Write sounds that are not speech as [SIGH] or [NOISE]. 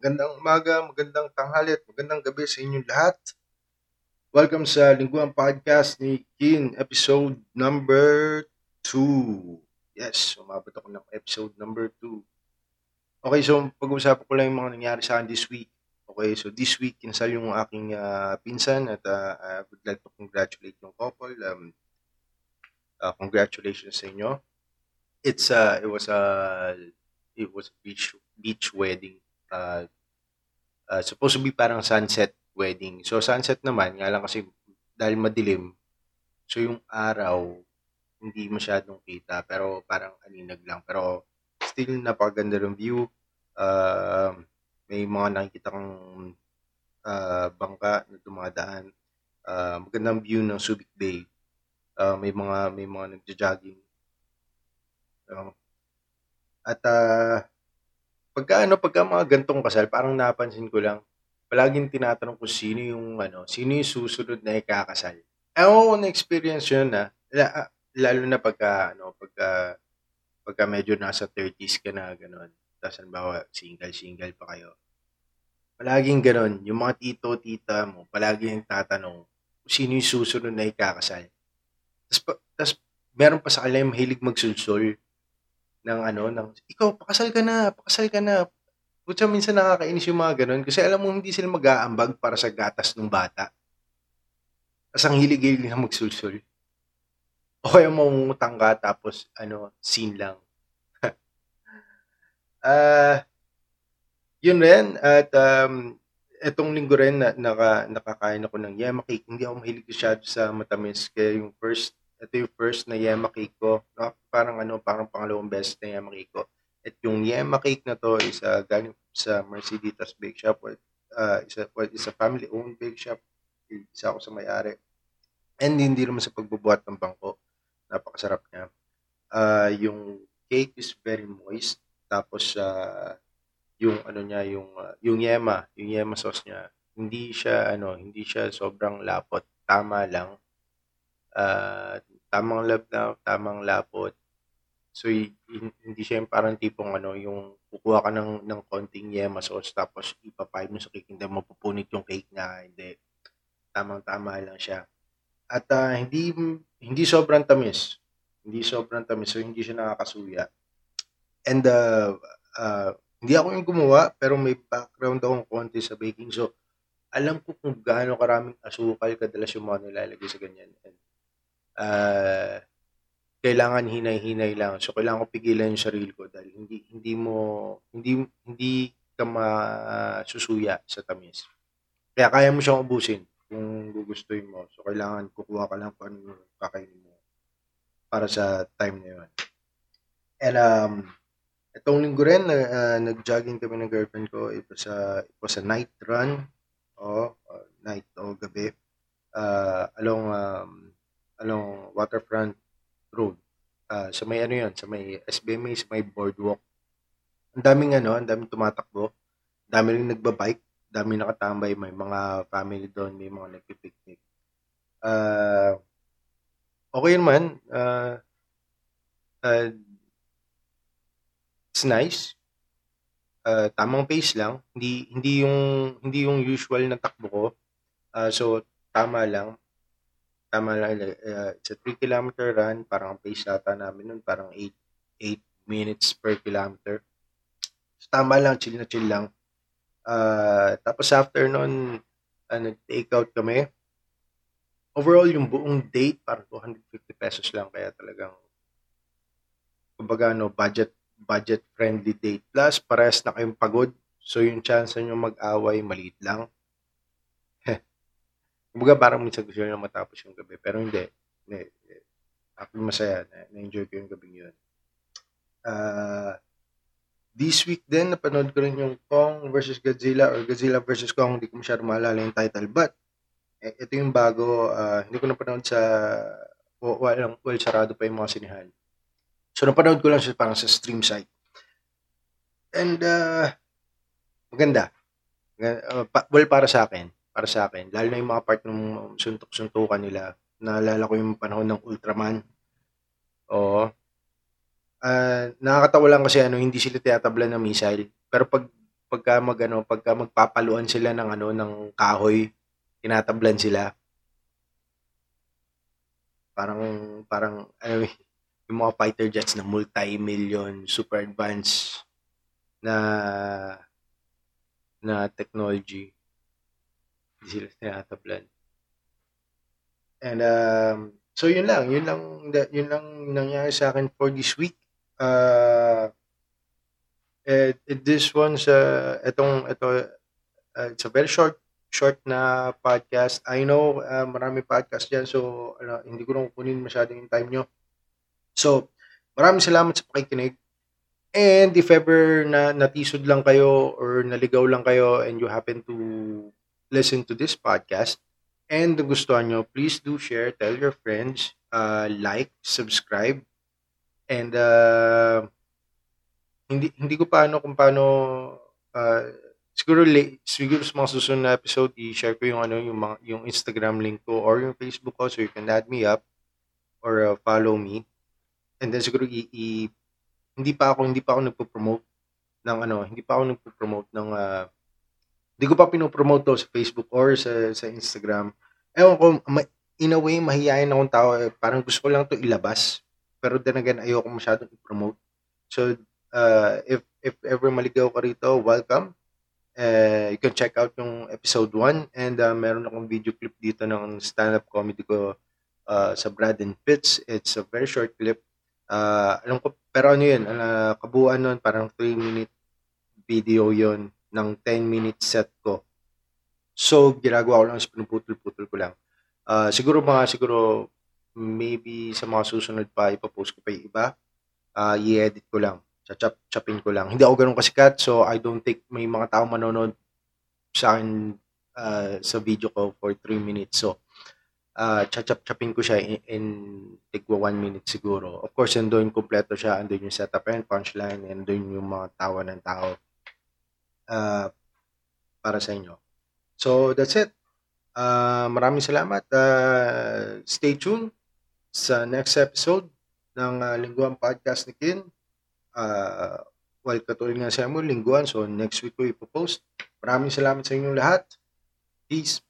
Magandang umaga, magandang tanghali at magandang gabi sa inyong lahat. Welcome sa Lingguang Podcast ni Kin, episode number 2. Yes, umabot ako ng episode number 2. Okay, so pag-uusapan ko lang yung mga nangyari sa akin this week. Okay, so this week, kinasal yung aking uh, pinsan at uh, I would like to congratulate yung couple. Um, uh, congratulations sa inyo. It's uh, it was a it was a beach beach wedding. Uh, uh, supposed to be parang sunset wedding. So sunset naman, nga lang kasi dahil madilim, so yung araw hindi masyadong kita pero parang aninag lang. Pero still napakaganda ng view. Uh, may mga nakikita kang uh, bangka na dumadaan. Uh, magandang view ng Subic Bay. Uh, may mga may mga nagja-jogging. Uh, at uh, pagka ano, pagka mga gantong kasal, parang napansin ko lang, palaging tinatanong ko sino yung ano, sino yung susunod na ikakasal. Ewan ko na experience yun na, lalo na pagka, ano, pagka, pagka medyo nasa 30s ka na, gano'n. Tapos, halimbawa, single-single pa kayo. Palaging gano'n, yung mga tito, tita mo, palaging tatanong, sino yung susunod na ikakasal. Tapos, tapos meron pa sa kanila yung mahilig magsulsol ng ano, ng, ikaw, pakasal ka na, pakasal ka na, Kutsa minsan nakakainis yung mga ganun kasi alam mo hindi sila mag-aambag para sa gatas ng bata. Tapos ang hilig-hilig na magsulsul. O kaya mangungutang ka tapos ano, scene lang. uh, [LAUGHS] yun rin at um, etong linggo rin na, naka, nakakain ako ng yema cake. Hindi ako mahilig masyado sa matamis kaya yung first ito yung first na yema cake ko. No? Parang ano, parang pangalawang beses na yema cake ko. At yung yema cake na to is uh, galing sa Merceditas Bake Shop. Uh, isa, is a family-owned bake shop. Isa ako sa may-ari. And hindi naman sa pagbubuhat ng bangko. Napakasarap niya. Uh, yung cake is very moist. Tapos, uh, yung ano niya, yung, uh, yung yema, yung yema sauce niya, hindi siya, ano, hindi siya sobrang lapot. Tama lang. Uh, tamang na, tamang lapot. So, hindi siya yung parang tipong ano, yung kukuha ka ng, ng konting yema sauce tapos ipapipe mo sa cake, hindi mapupunit yung cake niya, hindi. Tamang-tama lang siya. At uh, hindi hindi sobrang tamis. Hindi sobrang tamis, so hindi siya nakakasuya. And uh, uh, hindi ako yung gumawa, pero may background akong konti sa baking. So, alam ko kung gaano karaming asukal kadalas yung mga nilalagay sa ganyan. And, uh, kailangan hinay-hinay lang. So kailangan ko pigilan yung sarili ko dahil hindi hindi mo hindi hindi ka masusuya sa tamis. Kaya kaya mo siyang ubusin kung gugustuhin mo. So kailangan kukuha ka lang kung ano kakainin mo para sa time na yun. And um, itong linggo rin, uh, nag-jogging kami ng girlfriend ko. It was a, it was a night run. O, uh, night o gabi. Uh, along waterfront road. Uh, sa may ano yun, sa may SBMA, sa may boardwalk. Ang daming ano, ang daming tumatakbo. Ang dami rin nagbabike. Dami nakatambay. May mga family doon, may mga nagpipiknik. Uh, okay naman. Uh, uh, it's nice. Uh, tamang pace lang. Hindi hindi yung hindi yung usual na takbo ko. Uh, so tama lang tama lang, uh, it's a 3 kilometer run, parang ang pace yata namin nun, parang 8, 8 minutes per kilometer. So, tama lang, chill na chill lang. Uh, tapos after nun, uh, nag-take out kami. Overall, yung buong date, parang 250 pesos lang, kaya talagang, kumbaga, no, budget, budget friendly date. Plus, pares na kayong pagod. So, yung chance nyo mag-away, maliit lang Kumbaga parang minsan gusto nyo matapos yung gabi. Pero hindi. hindi. Ako masaya. Na, na-enjoy ko yung gabi yun. Uh, this week din, napanood ko rin yung Kong versus Godzilla or Godzilla versus Kong. Hindi ko masyado maalala yung title. But, eh, ito yung bago. Uh, hindi ko napanood sa well, well, sarado pa yung mga sinihan. So, napanood ko lang siya parang sa stream site. And, uh, maganda. Uh, pa, well, para sa akin, para sa akin. Lalo na yung mga part ng suntok-suntukan nila. Naalala ko yung panahon ng Ultraman. Oo. Uh, nakakatawa lang kasi ano, hindi sila tiyatabla ng missile. Pero pag pagka mag-ano, pagka magpapaluan sila ng ano, ng kahoy, tinatablan sila. Parang, parang, ano, [LAUGHS] yung mga fighter jets na multi-million, super advanced na na technology. Sila tinatablan. And um, so yun lang, yun lang yun lang nangyari sa akin for this week. Uh, it, it, this one's uh, etong ito uh, it's a very short short na podcast. I know uh, marami podcast diyan so ano, hindi ko na kukunin masyado yung time nyo. So, maraming salamat sa pakikinig. And if ever na natisod lang kayo or naligaw lang kayo and you happen to listen to this podcast. And gustuhan nyo, please do share, tell your friends, uh, like, subscribe, and uh, hindi hindi ko paano kung paano uh, siguro late, siguro sa mga susunod na episode i-share ko yung ano yung mga, yung Instagram link ko or yung Facebook ko so you can add me up or uh, follow me. And then siguro i, i hindi pa ako hindi pa ako nagpo-promote ng ano, hindi pa ako nagpo-promote ng uh, hindi ko pa pino-promote to sa Facebook or sa sa Instagram. Ewan ko, in a way, mahihayin akong tao. Eh, parang gusto ko lang to ilabas. Pero then again, ayoko masyadong i-promote. So, uh, if, if ever maligaw ka rito, welcome. Uh, you can check out yung episode 1 and uh, meron akong video clip dito ng stand-up comedy ko uh, sa Brad and Fitz. It's a very short clip Uh, alam ko, pero ano yun, uh, kabuuan nun, parang 3 minute video yon ng 10 minute set ko. So, ginagawa ko lang pinuputol-putol ko lang. Uh, siguro mga, siguro, maybe sa mga susunod pa, ipapost ko pa yung iba. Uh, i-edit ko lang. Chachap-chapin ko lang. Hindi ako ganun kasikat, so I don't think may mga tao manonood sa akin uh, sa video ko for 3 minutes. So, uh, chachap-chapin ko siya in, in tigwa one minute siguro. Of course, andun kompleto siya, andun yung setup and punchline, andun yung mga tawa ng tao uh, para sa inyo. So, that's it. Uh, maraming salamat. Uh, stay tuned sa next episode ng uh, Lingguan Podcast ni Kin. Uh, well, katulad nga sa mo, Lingguan. So, next week ko ipopost. Maraming salamat sa inyong lahat. Peace.